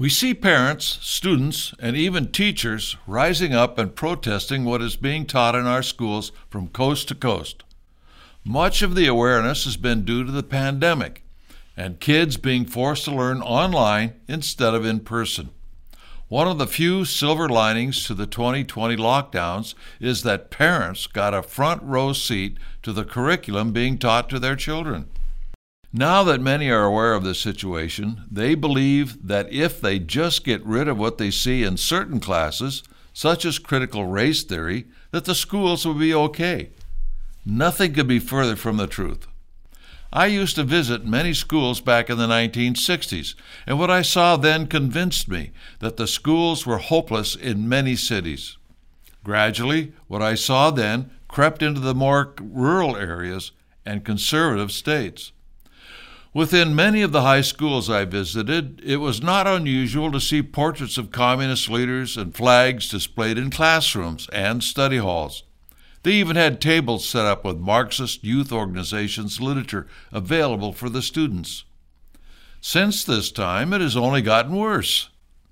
We see parents, students, and even teachers rising up and protesting what is being taught in our schools from coast to coast. Much of the awareness has been due to the pandemic and kids being forced to learn online instead of in person. One of the few silver linings to the 2020 lockdowns is that parents got a front row seat to the curriculum being taught to their children. Now that many are aware of this situation, they believe that if they just get rid of what they see in certain classes, such as critical race theory, that the schools will be okay. Nothing could be further from the truth. I used to visit many schools back in the 1960s, and what I saw then convinced me that the schools were hopeless in many cities. Gradually, what I saw then crept into the more rural areas and conservative states. Within many of the high schools I visited, it was not unusual to see portraits of communist leaders and flags displayed in classrooms and study halls. They even had tables set up with Marxist youth organizations' literature available for the students. Since this time, it has only gotten worse.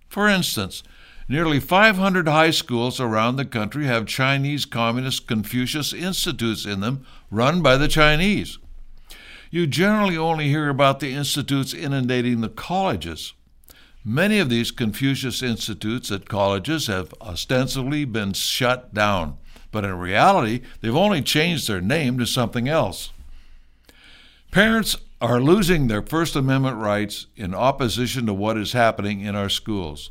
For instance, nearly 500 high schools around the country have Chinese Communist Confucius Institutes in them, run by the Chinese. You generally only hear about the institutes inundating the colleges. Many of these Confucius Institutes at colleges have ostensibly been shut down but in reality, they've only changed their name to something else. Parents are losing their First Amendment rights in opposition to what is happening in our schools,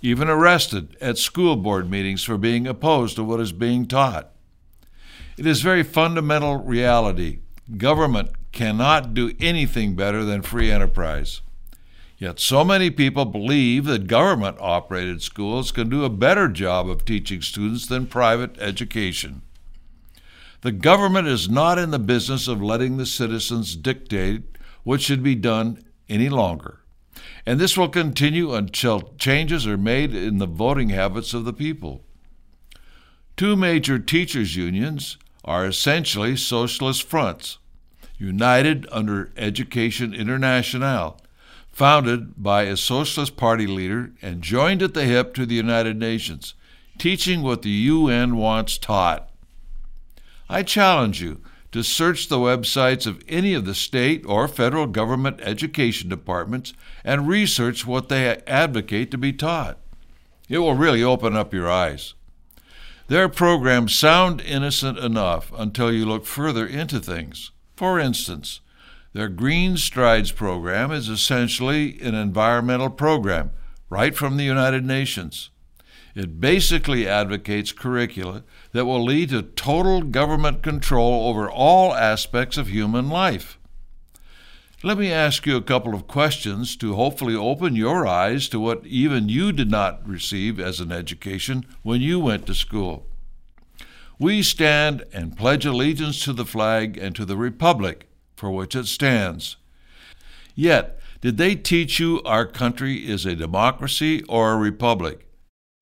even arrested at school board meetings for being opposed to what is being taught. It is very fundamental reality. Government cannot do anything better than free enterprise. Yet so many people believe that government operated schools can do a better job of teaching students than private education. The government is not in the business of letting the citizens dictate what should be done any longer. And this will continue until changes are made in the voting habits of the people. Two major teachers' unions are essentially socialist fronts, united under Education International founded by a Socialist Party leader and joined at the hip to the United Nations, teaching what the UN wants taught. I challenge you to search the websites of any of the state or federal government education departments and research what they advocate to be taught. It will really open up your eyes. Their programs sound innocent enough until you look further into things. For instance, their Green Strides program is essentially an environmental program, right from the United Nations. It basically advocates curricula that will lead to total government control over all aspects of human life. Let me ask you a couple of questions to hopefully open your eyes to what even you did not receive as an education when you went to school. We stand and pledge allegiance to the flag and to the Republic for which it stands. Yet, did they teach you our country is a democracy or a republic?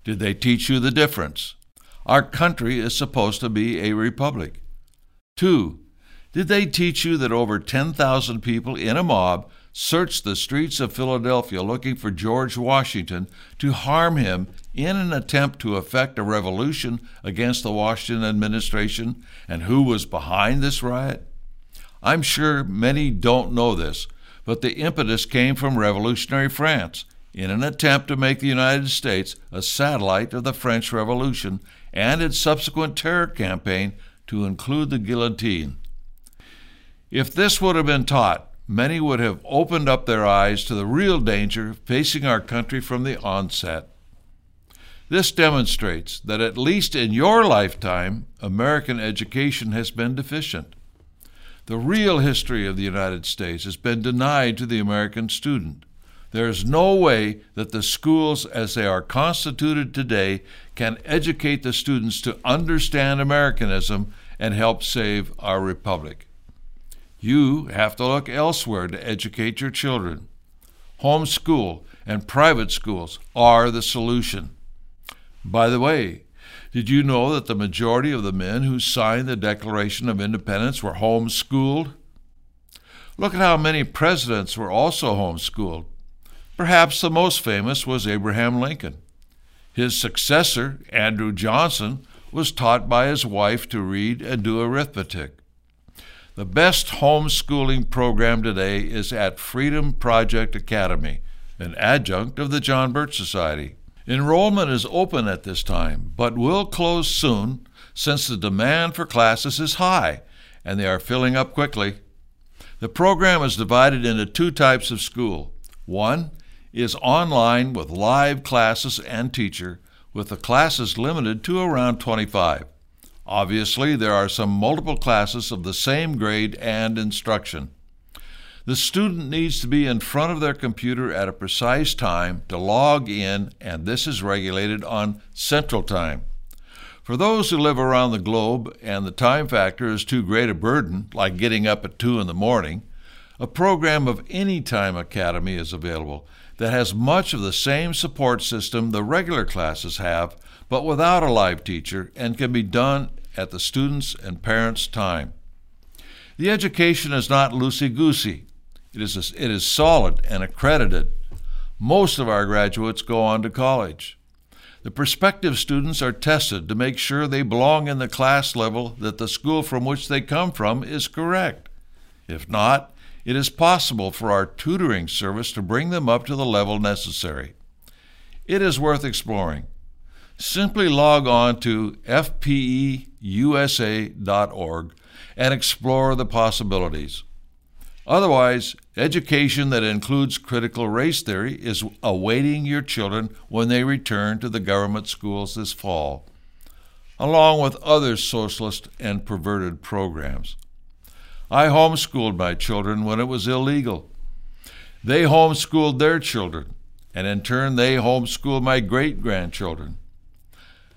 Did they teach you the difference? Our country is supposed to be a republic. 2. Did they teach you that over 10,000 people in a mob searched the streets of Philadelphia looking for George Washington to harm him in an attempt to effect a revolution against the Washington administration and who was behind this riot? I'm sure many don't know this, but the impetus came from revolutionary France in an attempt to make the United States a satellite of the French Revolution and its subsequent terror campaign to include the guillotine. If this would have been taught, many would have opened up their eyes to the real danger facing our country from the onset. This demonstrates that, at least in your lifetime, American education has been deficient. The real history of the United States has been denied to the American student. There is no way that the schools, as they are constituted today, can educate the students to understand Americanism and help save our republic. You have to look elsewhere to educate your children. Homeschool and private schools are the solution. By the way, did you know that the majority of the men who signed the Declaration of Independence were homeschooled? Look at how many presidents were also homeschooled. Perhaps the most famous was Abraham Lincoln. His successor, Andrew Johnson, was taught by his wife to read and do arithmetic. The best homeschooling program today is at Freedom Project Academy, an adjunct of the John Birch Society. Enrollment is open at this time, but will close soon since the demand for classes is high and they are filling up quickly. The program is divided into two types of school. One is online with live classes and teacher, with the classes limited to around 25. Obviously, there are some multiple classes of the same grade and instruction. The student needs to be in front of their computer at a precise time to log in, and this is regulated on Central Time. For those who live around the globe and the time factor is too great a burden, like getting up at 2 in the morning, a program of Anytime Academy is available that has much of the same support system the regular classes have, but without a live teacher and can be done at the students' and parents' time. The education is not loosey goosey, it is, a, it is solid and accredited. Most of our graduates go on to college. The prospective students are tested to make sure they belong in the class level that the school from which they come from is correct. If not, it is possible for our tutoring service to bring them up to the level necessary. It is worth exploring. Simply log on to fpeusa.org and explore the possibilities. Otherwise, education that includes critical race theory is awaiting your children when they return to the government schools this fall, along with other socialist and perverted programs. I homeschooled my children when it was illegal. They homeschooled their children, and in turn, they homeschooled my great grandchildren.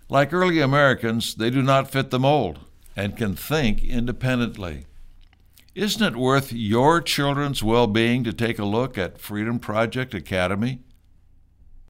Like early Americans, they do not fit the mold and can think independently. Isn't it worth your children's well being to take a look at Freedom Project Academy?